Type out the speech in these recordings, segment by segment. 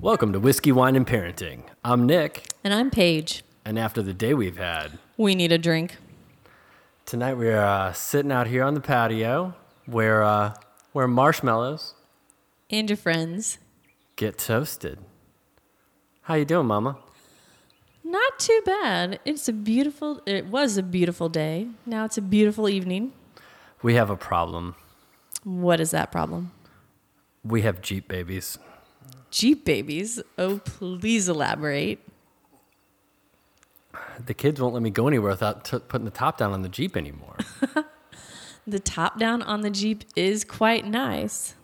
Welcome to Whiskey, Wine, and Parenting. I'm Nick, And I'm Paige. and after the day we've had, We need a drink. tonight we're uh, sitting out here on the patio where, uh, where marshmallows And your friends. get toasted. How you doing, Mama? Not too bad. It's a beautiful, it was a beautiful day. Now it's a beautiful evening. We have a problem. What is that problem? We have Jeep babies. Jeep babies. Oh, please elaborate. The kids won't let me go anywhere without t- putting the top down on the Jeep anymore. The top down on the Jeep is quite nice.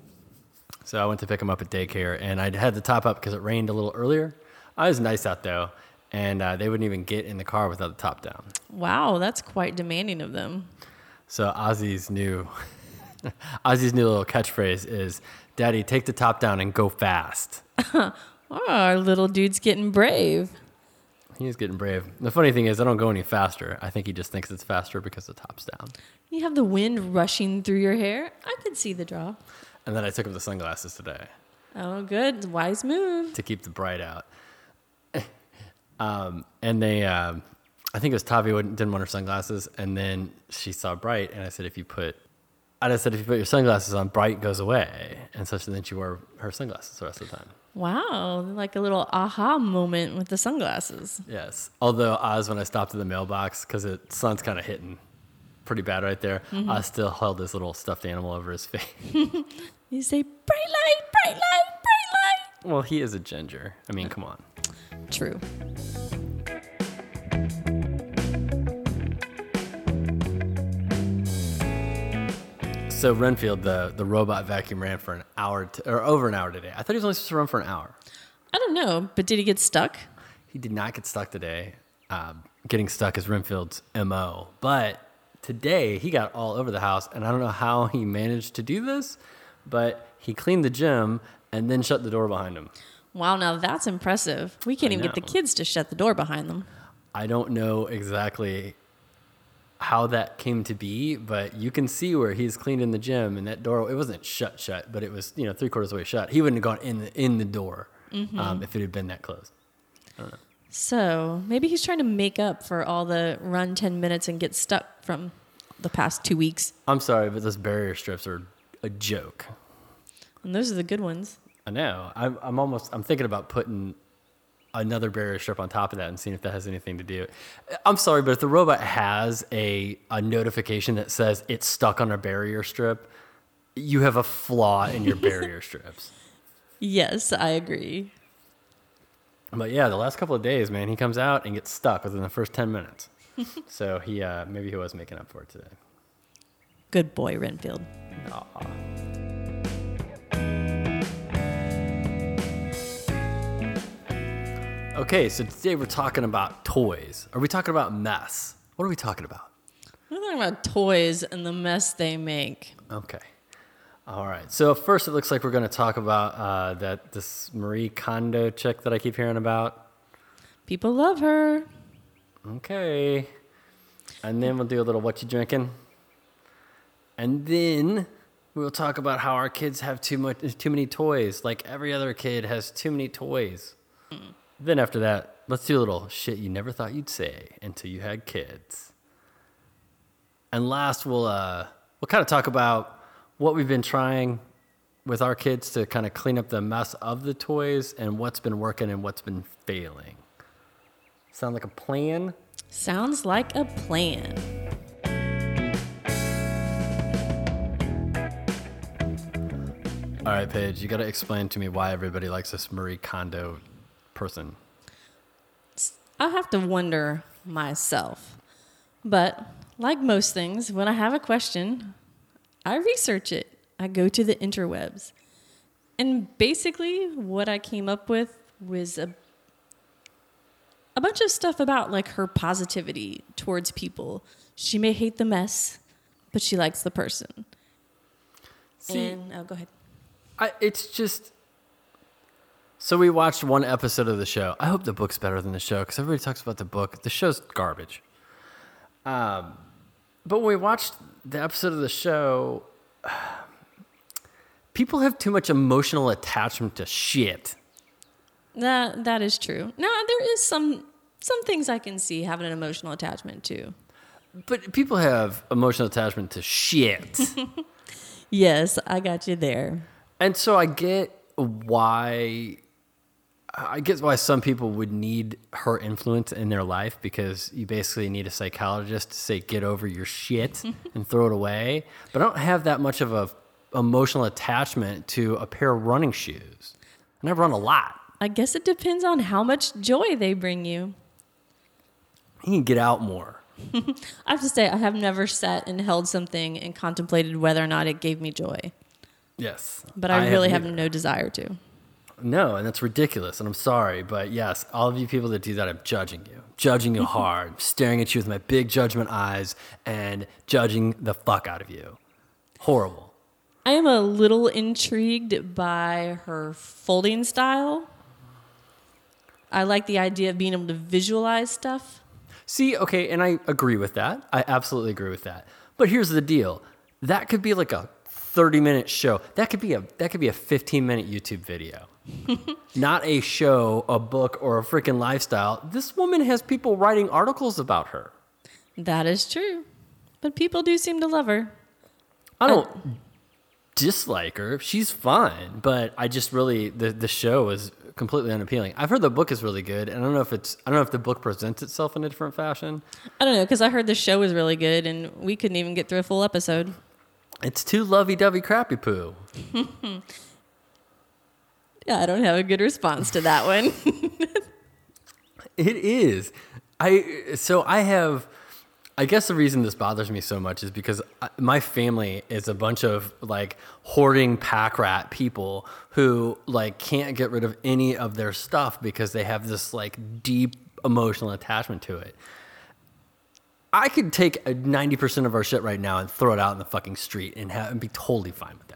so I went to pick them up at daycare, and I had the top up because it rained a little earlier. I was nice out though, and uh, they wouldn't even get in the car without the top down. Wow, that's quite demanding of them. So Ozzy's new Ozzy's new little catchphrase is Daddy, take the top down and go fast. Oh, our little dude's getting brave. He's getting brave. The funny thing is I don't go any faster. I think he just thinks it's faster because the top's down. You have the wind rushing through your hair. I could see the draw. And then I took him the sunglasses today Oh, good. Wise move. to keep the bright out. Um, and they um, I think it was Tavi didn't want her sunglasses and then she saw bright and I said if you put I just said if you put your sunglasses on, bright goes away. And so then she wore her sunglasses the rest of the time. Wow, like a little aha moment with the sunglasses. Yes. Although Oz, when I stopped at the mailbox, because the sun's kind of hitting pretty bad right there, I still held this little stuffed animal over his face. You say bright light, bright light, bright light. well, he is a ginger. I mean, come on. True. So Renfield, the the robot vacuum ran for an hour t- or over an hour today. I thought he was only supposed to run for an hour. I don't know, but did he get stuck? He did not get stuck today. Um, getting stuck is Renfield's mo. But today he got all over the house, and I don't know how he managed to do this, but he cleaned the gym and then shut the door behind him. Wow, now that's impressive. We can't I even get the kids to shut the door behind them. I don't know exactly how that came to be, but you can see where he's cleaned in the gym and that door. It wasn't shut shut, but it was you know three quarters of the way shut. He wouldn't have gone in the in the door um, if it had been that close. So maybe he's trying to make up for all the run 10 minutes and get stuck from the past two weeks. I'm sorry, but those barrier strips are a joke. And those are the good ones. I know. I'm, I'm almost. I'm thinking about putting another barrier strip on top of that and seeing if that has anything to do. I'm sorry, but if the robot has a a notification that says it's stuck on a barrier strip, you have a flaw in your barrier strips. Yes, I agree. But yeah, the last couple of days, man, he comes out and gets stuck within the first ten minutes. so he uh, maybe he was making up for it today. Good boy, Renfield. Aw. Okay, so today we're talking about toys. Are we talking about mess? What are we talking about? We're talking about toys and the mess they make. Okay. All right. So first, it looks like we're going to talk about uh, that this Marie Kondo chick that I keep hearing about. People love her. Okay. And then we'll do a little what you drinking. And then we'll talk about how our kids have too much too many toys. Like every other kid has too many toys. Then after that, let's do a little shit you never thought you'd say until you had kids. And last we'll uh we'll kind of talk about what we've been trying with our kids to kind of clean up the mess of the toys and what's been working and what's been failing. Sound like a plan? Sounds like a plan. All right, Paige, you got to explain to me why everybody likes this Marie Kondo person. I have to wonder myself. But like most things, when I have a question, I research it. I go to the interwebs. And basically, what I came up with was a, a bunch of stuff about like her positivity towards people. She may hate the mess, but she likes the person. See, and oh, go ahead. I, it's just So we watched one episode of the show. I hope the book's better than the show because everybody talks about the book. The show's garbage. Um, but when we watched the episode of the show, people have too much emotional attachment to shit. That that is true. Now there is some some things I can see having an emotional attachment to. But people have emotional attachment to shit. Yes, I got you there. and so I get why I get why some people would need her influence in their life because you basically need a psychologist to say get over your shit and throw it away. But I don't have that much of a emotional attachment to a pair of running shoes. And I run a lot. I guess it depends on how much joy they bring you. You can get out more. I have to say, I have never sat and held something and contemplated whether or not it gave me joy, Yes. but I, really have neither. no desire to. No, and that's ridiculous. And I'm sorry, but yes, all of you people that do that, I'm judging you, judging you mm-hmm. hard, staring at you with my big judgment eyes, and judging the fuck out of you. Horrible. I am a little intrigued by her folding style. I like the idea of being able to visualize stuff. See, okay, and I agree with that. I absolutely agree with that. But here's the deal: that could be like a 30 minute show. That could be a that could be a 15 minute YouTube video. Not a show, a book, or a freaking lifestyle. This woman has people writing articles about her. That is true. But people do seem to love her. I don't uh, dislike her. She's fine, but I just really the the show is completely unappealing. I've heard the book is really good, and I don't know if it's I don't know if the book presents itself in a different fashion. I don't know, because I heard the show was really good and we couldn't even get through a full episode. It's too lovey-dovey crappy poo. Yeah, I don't have a good response to that one. It is. I so I have. I guess the reason this bothers me so much is because my family is a bunch of like hoarding pack rat people who like can't get rid of any of their stuff because they have this like deep emotional attachment to it. I could take 90% of our shit right now and throw it out in the fucking street and, have, and be totally fine with that.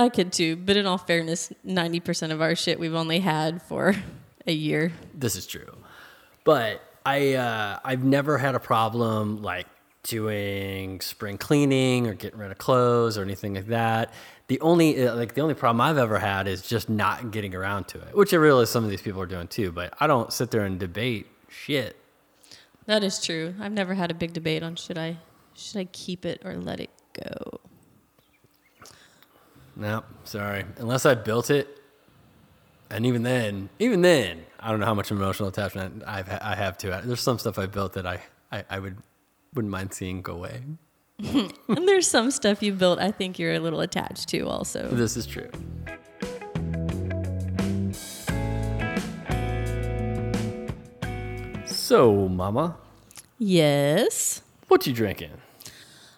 I could too, but in all fairness, 90% of our shit we've only had for a year. This is true, but I uh, I've never had a problem like doing spring cleaning or getting rid of clothes or anything like that. The only uh, like the only problem I've ever had is just not getting around to it, which I realize some of these people are doing too. But I don't sit there and debate shit. That is true. I've never had a big debate on should I should I keep it or let it go. No, sorry. Unless I built it, and even then, even then, I don't know how much emotional attachment I've ha- I have to it. There's some stuff I built that I, I, I would wouldn't mind seeing go away. and there's some stuff you built I think you're a little attached to also. This is true. So, Mama, Yes. what you drinking?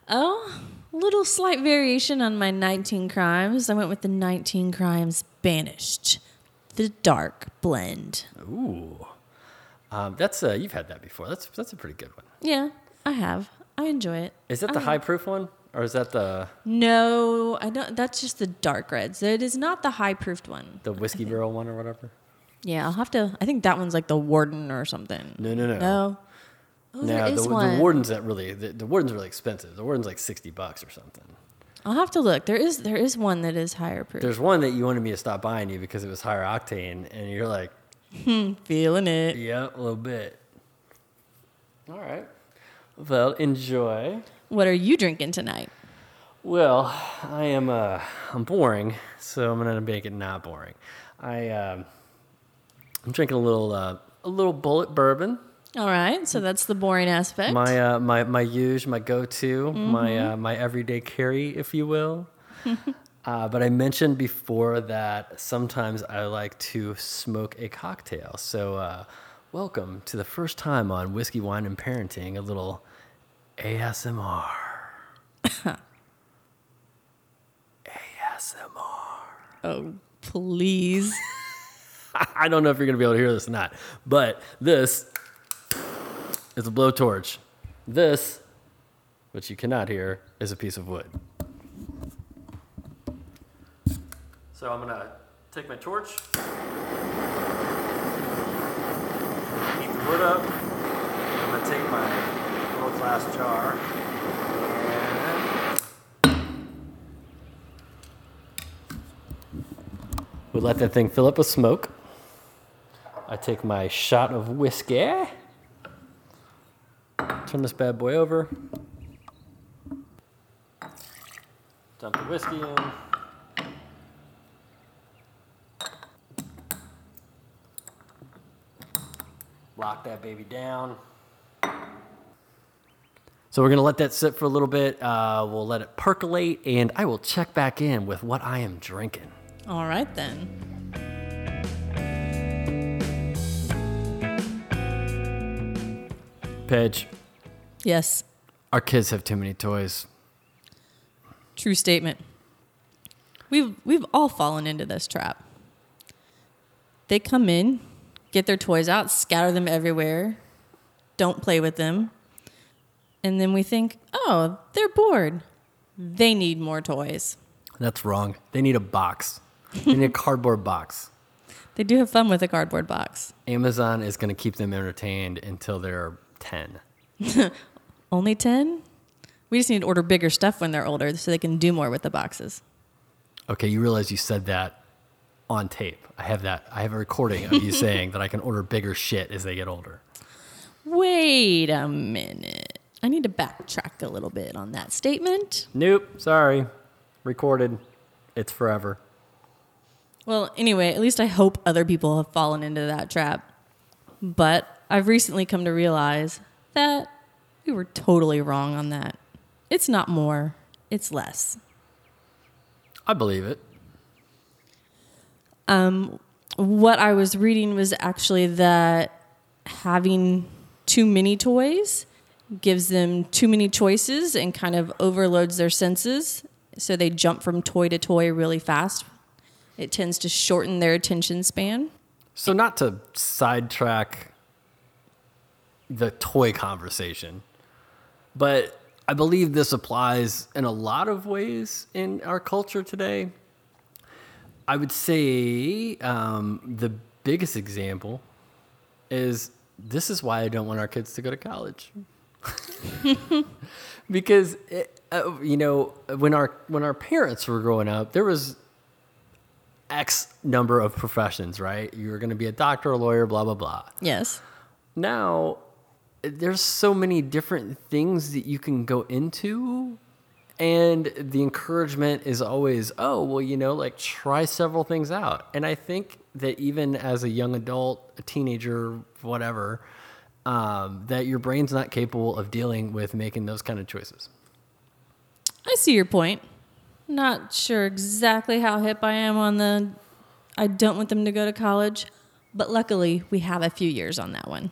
Oh, little slight variation on my 19 crimes. I went with the 19 crimes banished. The dark blend. Ooh, um, that's uh, you've had that before. That's that's a pretty good one. Yeah, I have. I enjoy it. Is that the high proof one, or is that the No, I don't. That's just the dark reds. It is not the high proofed one. the whiskey barrel one or whatever? Yeah, I'll have to. I think that one's like the warden or something. No, no, no. No. Oh, No, there the, is the warden's that really the, the warden's really expensive. The warden's like sixty bucks or something. I'll have to look. There is there is one that is higher proof. There's one that you wanted me to stop buying you because it was higher octane, and you're like, Feeling it. yeah, a little bit. All right. Well, enjoy. What are you drinking tonight? Well, I am uh I'm boring, so I'm gonna make it not boring. I um I'm drinking a little uh a little Bulleit bourbon. All right, so that's the boring aspect. My uh my my use, my go-to, my uh my everyday carry, if you will. uh, but I mentioned before that sometimes I like to smoke a cocktail. So uh welcome to the first time on Whiskey, Wine and Parenting, a little ASMR. ASMR. oh, please. I don't know if you're going to be able to hear this or not, but this is a blowtorch. This, which you cannot hear, is a piece of wood. So I'm going to Take my torch. Heat the wood up. I'm gonna take my little glass jar. and We let that thing fill up with smoke. I take my shot of whiskey. Turn this bad boy over. Dump the whiskey in. Lock that baby down. So we're gonna let that sit for a little bit. Uh, we'll let it percolate, and I will check back in with what I am drinking. All right then. Pidge, Yes, our kids have too many toys. true statement. We've we've all fallen into this trap. They come in, get their toys out, scatter them everywhere, don't play with them. And then we think, "Oh, they're bored. They need more toys." That's wrong. They need a box. They need a cardboard box. They do have fun with a cardboard box. Amazon is going to keep them entertained until they're 10. Only 10? We just need to order bigger stuff when they're older so they can do more with the boxes. Okay, you realize you said that on tape. I have that. I have a recording of you saying that I can order bigger shit as they get older. Wait a minute. I need to backtrack a little bit on that statement. Nope, sorry. Recorded. It's forever. Well, anyway, at least I hope other people have fallen into that trap. But I've recently come to realize that we were totally wrong on that. It's not more, it's less. I believe it. Um, what I was reading was actually that having too many toys gives them too many choices and kind of overloads their senses. So they jump from toy to toy really fast. It tends to shorten their attention span. So, not to sidetrack the toy conversation, but I believe this applies in a lot of ways in our culture today. I would say um, the biggest example is this is why I don't want our kids to go to college. because it, uh, you know when our when our parents were growing up there was x number of professions right you were going to be a doctor a lawyer blah blah blah Yes. now there's so many different things that you can go into and the encouragement is always oh well you know like try several things out and i think that even as a young adult a teenager whatever um, that your brain's not capable of dealing with making those kind of choices I see your point. Not sure exactly how hip I am on the I don't want them to go to college, but luckily we have a few years on that one.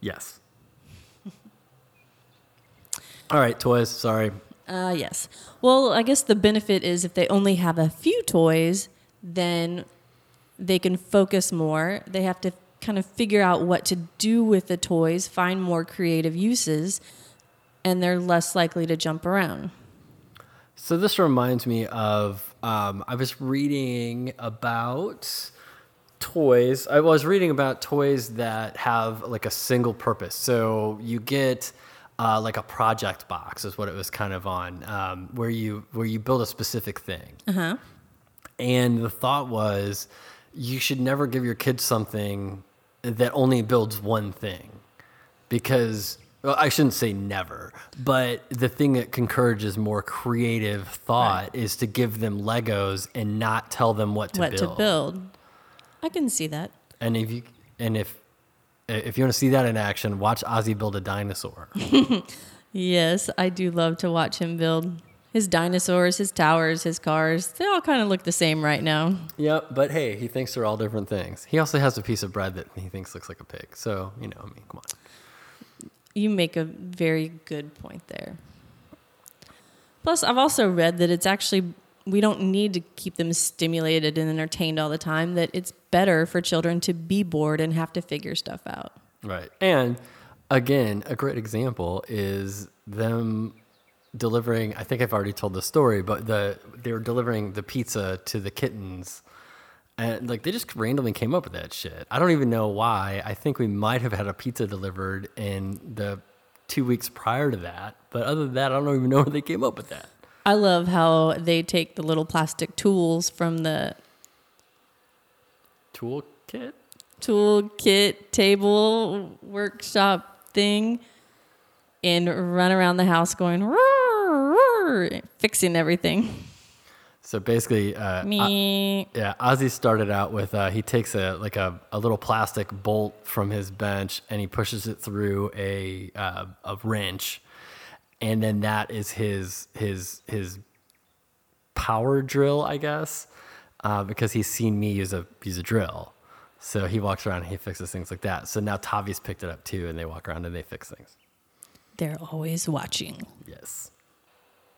Yes all right toys sorry Uh, yes. Well, I guess the benefit is if they only have a few toys, then they can focus more. They have to kind of figure out what to do with the toys, find more creative uses, and they're less likely to jump around. So this reminds me of um, I was reading about toys. I was reading about toys that have like a single purpose. So you get uh, like a project box is what it was kind of on, um, where you where you build a specific thing. Uh-huh. And the thought was, you should never give your kids something that only builds one thing, because well, I shouldn't say never, but the thing that encourages more creative thought is to give them Legos and not tell them what to what build. to build. I can see that. And if you and if if you want to see that in action, watch Ozzy build a dinosaur. Yes, I do love to watch him build his dinosaurs, his towers, his cars. They all kind of look the same right now. yep, but hey, he thinks they're all different things. He also has a piece of bread that he thinks looks like a pig. So you know, I mean, come on. You make a very good point there. Plus, I've also read that it's actually, we don't need to keep them stimulated and entertained all the time, that it's better for children to be bored and have to figure stuff out. Right. And again, a great example is them delivering. I think I've already told the story, but the they were delivering the pizza to the kittens, and like they just randomly came up with that shit. I don't even know why. I think we might have had a pizza delivered in the two weeks prior to that, but other than that, I don't even know where they came up with that. I love how they take the little plastic tools from the Toolkit. toolkit table workshop thing and run around the house going "Roar, roar," fixing everything. So basically, uh, Me. Yeah, Ozzy started out with uh, he takes a like a, a little plastic bolt from his bench and he pushes it through a uh, a wrench, and then that is his his his power drill, I guess, uh, because he's seen me use a use a drill. So he walks around and he fixes things like that. So now Tavi's picked it up too, and they walk around and they fix things. They're always watching. Yes.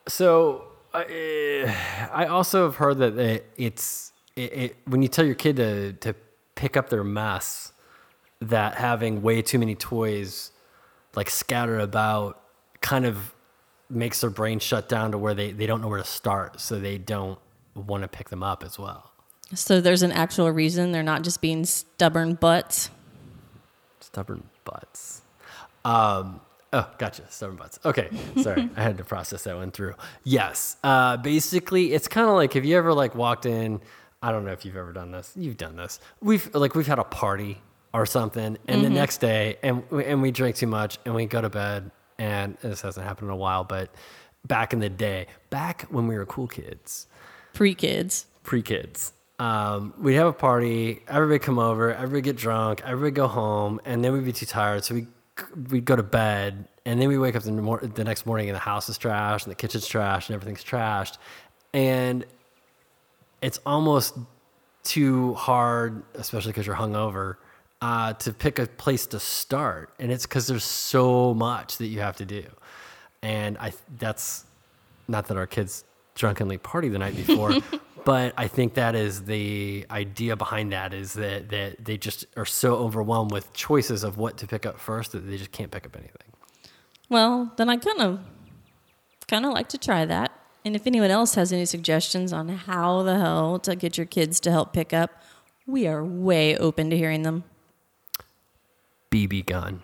So I, I also have heard that it, it's it, it, when you tell your kid to to pick up their mess, that having way too many toys, like scattered about, kind of makes their brain shut down to where they, they don't know where to start, so they don't want to pick them up as well. So there's an actual reason they're not just being stubborn butts. Stubborn butts. Um, oh, gotcha. Stubborn butts. Okay, sorry, I had to process that one through. Yes, uh, basically, it's kind of like if you ever like walked in. I don't know if you've ever done this. You've done this. We've like we've had a party or something, and the next day, and and we drink too much, and we go to bed, and this hasn't happened in a while, but back in the day, back when we were cool kids, Pre kids. pre kids. Um, we'd have a party, everybody come over, everybody get drunk, everybody go home, and then we'd be too tired, so we we'd go to bed, and then we wake up the, mor- the next morning and the house is trashed and the kitchen's trashed and everything's trashed, and it's almost too hard, especially because you're hungover, uh, to pick a place to start, and it's because there's so much that you have to do, and I that's not that our kids drunkenly party the night before, but I think that is the idea behind that is that that they just are so overwhelmed with choices of what to pick up first that they just can't pick up anything. Well, then I kind of kind of like to try that. And if anyone else has any suggestions on how the hell to get your kids to help pick up, we are way open to hearing them. BB gun.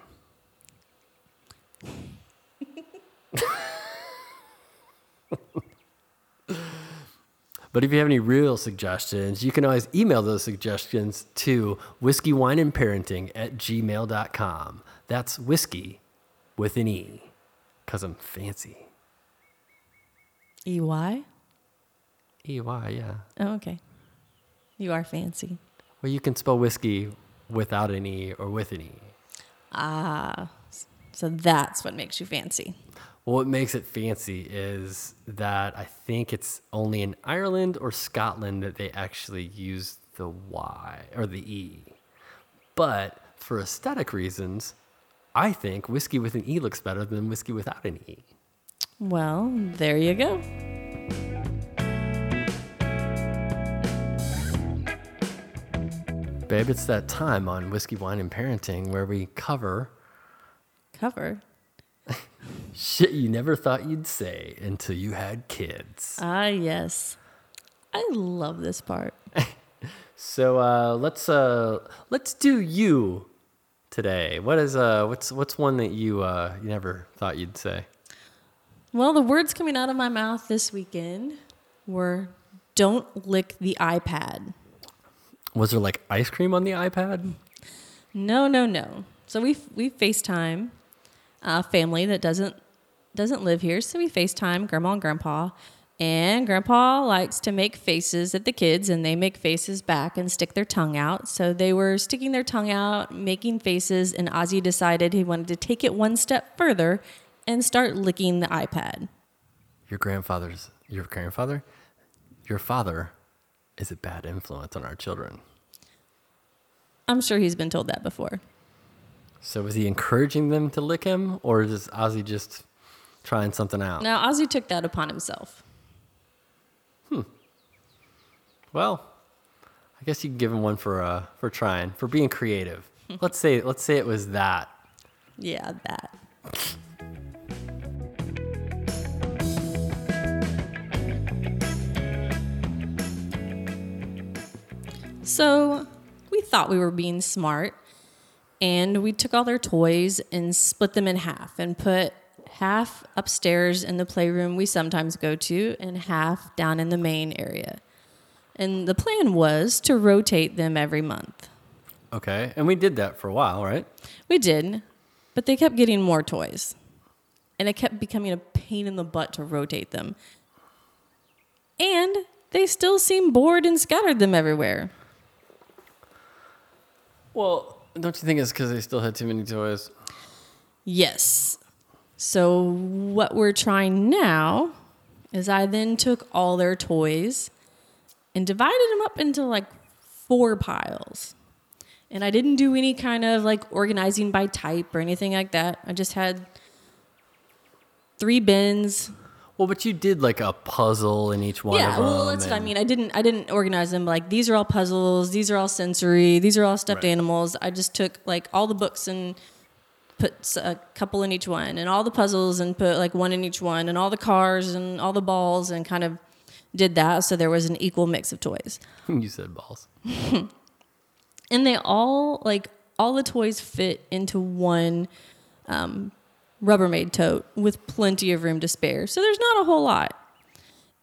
But if you have any real suggestions, you can always email those suggestions to whiskey, wine, and parenting at gmail.com. That's whiskey with an E, because I'm fancy. EY? EY, yeah. Oh, okay. You are fancy. Well, you can spell whiskey without an E or with an E. Ah, so that's what makes you fancy. Well, what makes it fancy is that I think it's only in Ireland or Scotland that they actually use the Y or the E. But for aesthetic reasons, I think whiskey with an E looks better than whiskey without an E. Well, there you go. Babe, it's that time on Whiskey, Wine, and Parenting where we cover Cover. shit you never thought you'd say until you had kids. Ah, yes. I love this part. So uh, let's uh, let's do you today. What is uh, what's what's one that you uh, you never thought you'd say? Well, the words coming out of my mouth this weekend were don't lick the iPad. Was there like ice cream on the iPad? No, no, no. So we we FaceTime a family that doesn't doesn't live here. So we FaceTime grandma and grandpa. And grandpa likes to make faces at the kids and they make faces back and stick their tongue out. So they were sticking their tongue out, making faces, and Ozzy decided he wanted to take it one step further and start licking the iPad. Your grandfather's your grandfather, your father, is a bad influence on our children. I'm sure he's been told that before. So was he encouraging them to lick him, or is Ozzy just trying something out? Now, Ozzy took that upon himself. Hmm. Well, I guess you can give him one for uh, for trying for being creative. let's say let's say it was that. Yeah, that. So we thought we were being smart and we took all their toys and split them in half and put half upstairs in the playroom we sometimes go to and half down in the main area. And the plan was to rotate them every month. Okay. And we did that for a while, right? We did, but they kept getting more toys. And it kept becoming a pain in the butt to rotate them. And they still seemed bored and scattered them everywhere. Well, don't you think it's because they still had too many toys? Yes. So, what we're trying now is I then took all their toys and divided them up into like four piles. And I didn't do any kind of like organizing by type or anything like that. I just had three bins. Well, but you did like a puzzle in each one yeah, of them. well, that's what I mean. I didn't I didn't organize them like these are all puzzles, these are all sensory, these are all stuffed Right. animals. I just took like all the books and put a couple in each one, and all the puzzles and put like one in each one, and all the cars and all the balls, and kind of did that so there was an equal mix of toys. you said balls. And they all like all the toys fit into one um, Rubbermaid tote with plenty of room to spare. So there's not a whole lot.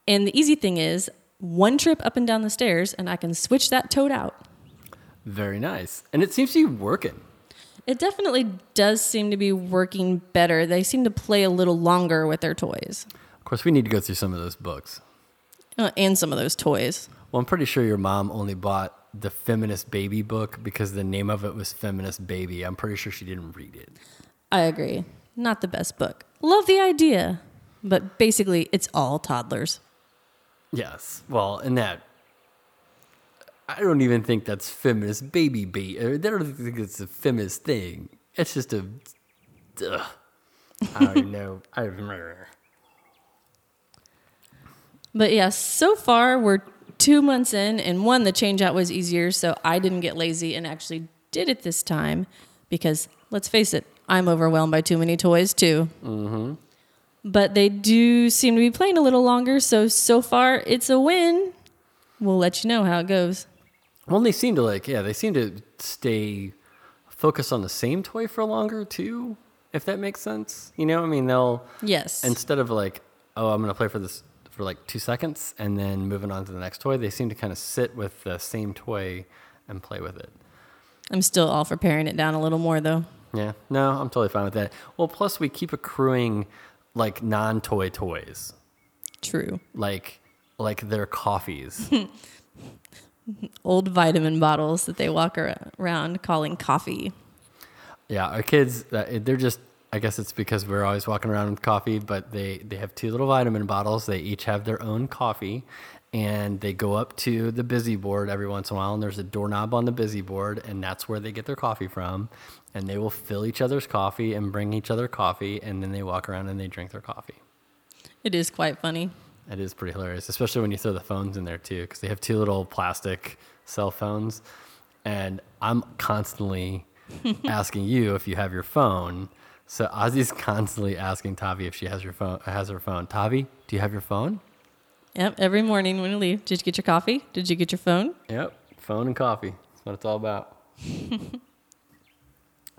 And the easy thing is one trip up and down the stairs, and I can switch that tote out. Very nice. And it seems to be working. It definitely does seem to be working better. They seem to play a little longer with their toys Of course, we need to go through some of those books. uh, and some of those toys. Well, I'm pretty sure your mom only bought the Feminist Baby book because the name of it was Feminist Baby. I'm pretty sure she didn't read it. I agree. Not the best book. Love the idea, but basically, it's all toddlers. Yes. Well, and that. I don't even think that's feminist baby bait. I don't think it's a feminist thing. It's just a. Ugh. I don't even know. I remember. But yeah, so far we're two months in, and one, the change out was easier, so I didn't get lazy and actually did it this time because let's face it, I'm overwhelmed by too many toys too. Mm-hmm. But they do seem to be playing a little longer, so so far it's a win. We'll let you know how it goes. Well, they seem to like, yeah, they seem to stay focused on the same toy for longer too, if that makes sense. You know, I mean, they'll Yes. instead of like, oh, I'm gonna play for this for like two seconds and then moving on to the next toy, they seem to kind of sit with the same toy and play with it. I'm still all for paring it down a little more though. Yeah, no, I'm totally fine with that. Well, plus we keep accruing like non-toy toys, True. like like their coffees. Old vitamin bottles that they walk around calling coffee. yeah, our kids, uh, they're just. I guess it's because we're always walking around with coffee, but they they have two little vitamin bottles. They each have their own coffee, and they go up to the busy board every once in a while. And there's a doorknob on the busy board, and that's where they get their coffee from. And they will fill each other's coffee and bring each other coffee, and then they walk around and they drink their coffee. It is quite funny. It is pretty hilarious, especially when you throw the phones in there too, because they have two little plastic cell phones, and I'm constantly asking you if you have your phone. So Ozzy's constantly asking Tavi if she has your phone. Has her phone. Tavi, do you have your phone? Yep. Every morning when you leave, did you get your coffee? Did you get your phone? Yep, phone and coffee. That's what it's all about.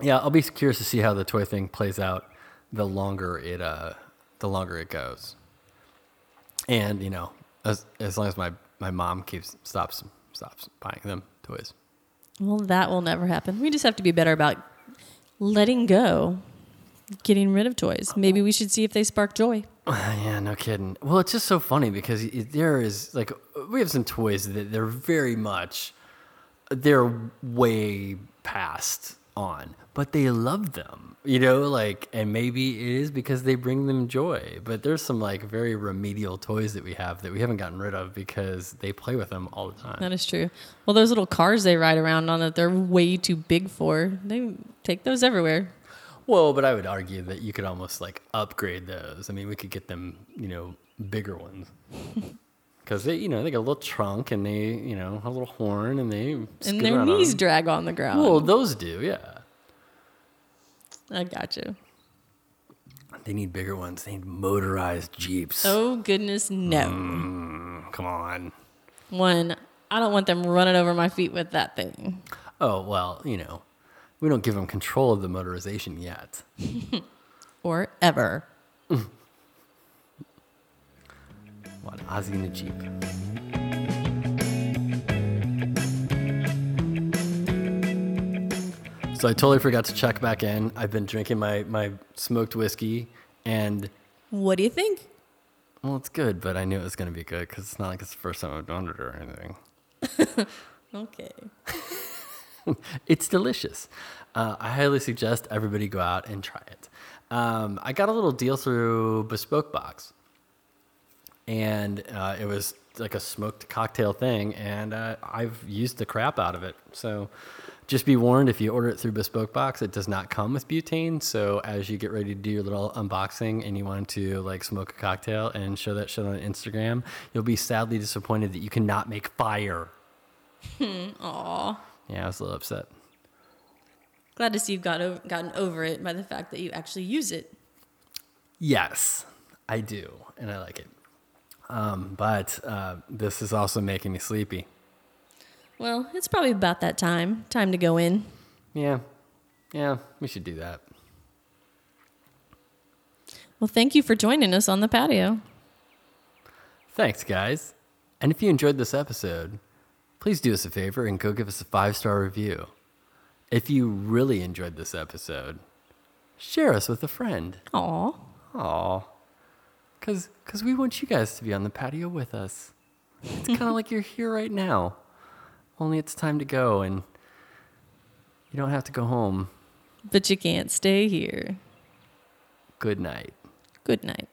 yeah, I'll be curious to see how the toy thing plays out. The longer it, uh, the longer it goes, and you know, as as long as my my mom keeps stops stops buying them toys. Well, that will never happen. We just have to be better about letting go, getting rid of toys. Maybe we should see if they spark joy. Yeah, no kidding. Well, it's just so funny because it, there is like we have some toys that they're very much they're way past on, but they love them. You know, like and maybe it is because they bring them joy. But there's some like very remedial toys that we have that we haven't gotten rid of because they play with them all the time. That is true. Well, those little cars they ride around on that they're way too big for, they take those everywhere. Well, but I would argue that you could almost like upgrade those. I mean, we could get them, you know, bigger ones. Because they, you know, they got a little trunk and they, you know, a little horn and they And their around on knees drag on the ground. Well, those do, yeah. I got you. They need bigger ones. They need motorized jeeps. Oh, goodness, no. Mm, come on. One, I don't want them running over my feet with that thing. Oh, well, you know, we don't give them control of the motorization yet. Or ever. What, Ozzy Jeep? So I totally forgot to check back in. I've been drinking my, my smoked whiskey, and What do you think? well, it's good, but I knew it was going to be good because it's not like it's the first time I've done it or anything. Okay. It's delicious. Uh, I highly suggest everybody go out and try it. Um, I got a little deal through Bespoke Box, and uh, it was like a smoked cocktail thing, and uh, I've used the crap out of it. So just be warned if you order it through Bespoke Box, it does not come with butane. So as you get ready to do your little unboxing and you want to like smoke a cocktail and show that shit on Instagram, you'll be sadly disappointed that you cannot make fire. Aw. Yeah, I was a little upset. Glad to see you've got over, gotten over it by the fact that you actually use it. Yes, I do, and I like it. Um, but uh, this is also making me sleepy. Well, it's probably about that time. Time to go in. Yeah, yeah, we should do that. Well, thank you for joining us on the patio. Thanks, guys. And if you enjoyed this episode, please do us a favor and go give us a five star review. If you really enjoyed this episode, share us with a friend. Aw. Aw. Because cause we want you guys to be on the patio with us. It's kind of like you're here right now. Only it's time to go and you don't have to go home. But you can't stay here. Good night. Good night.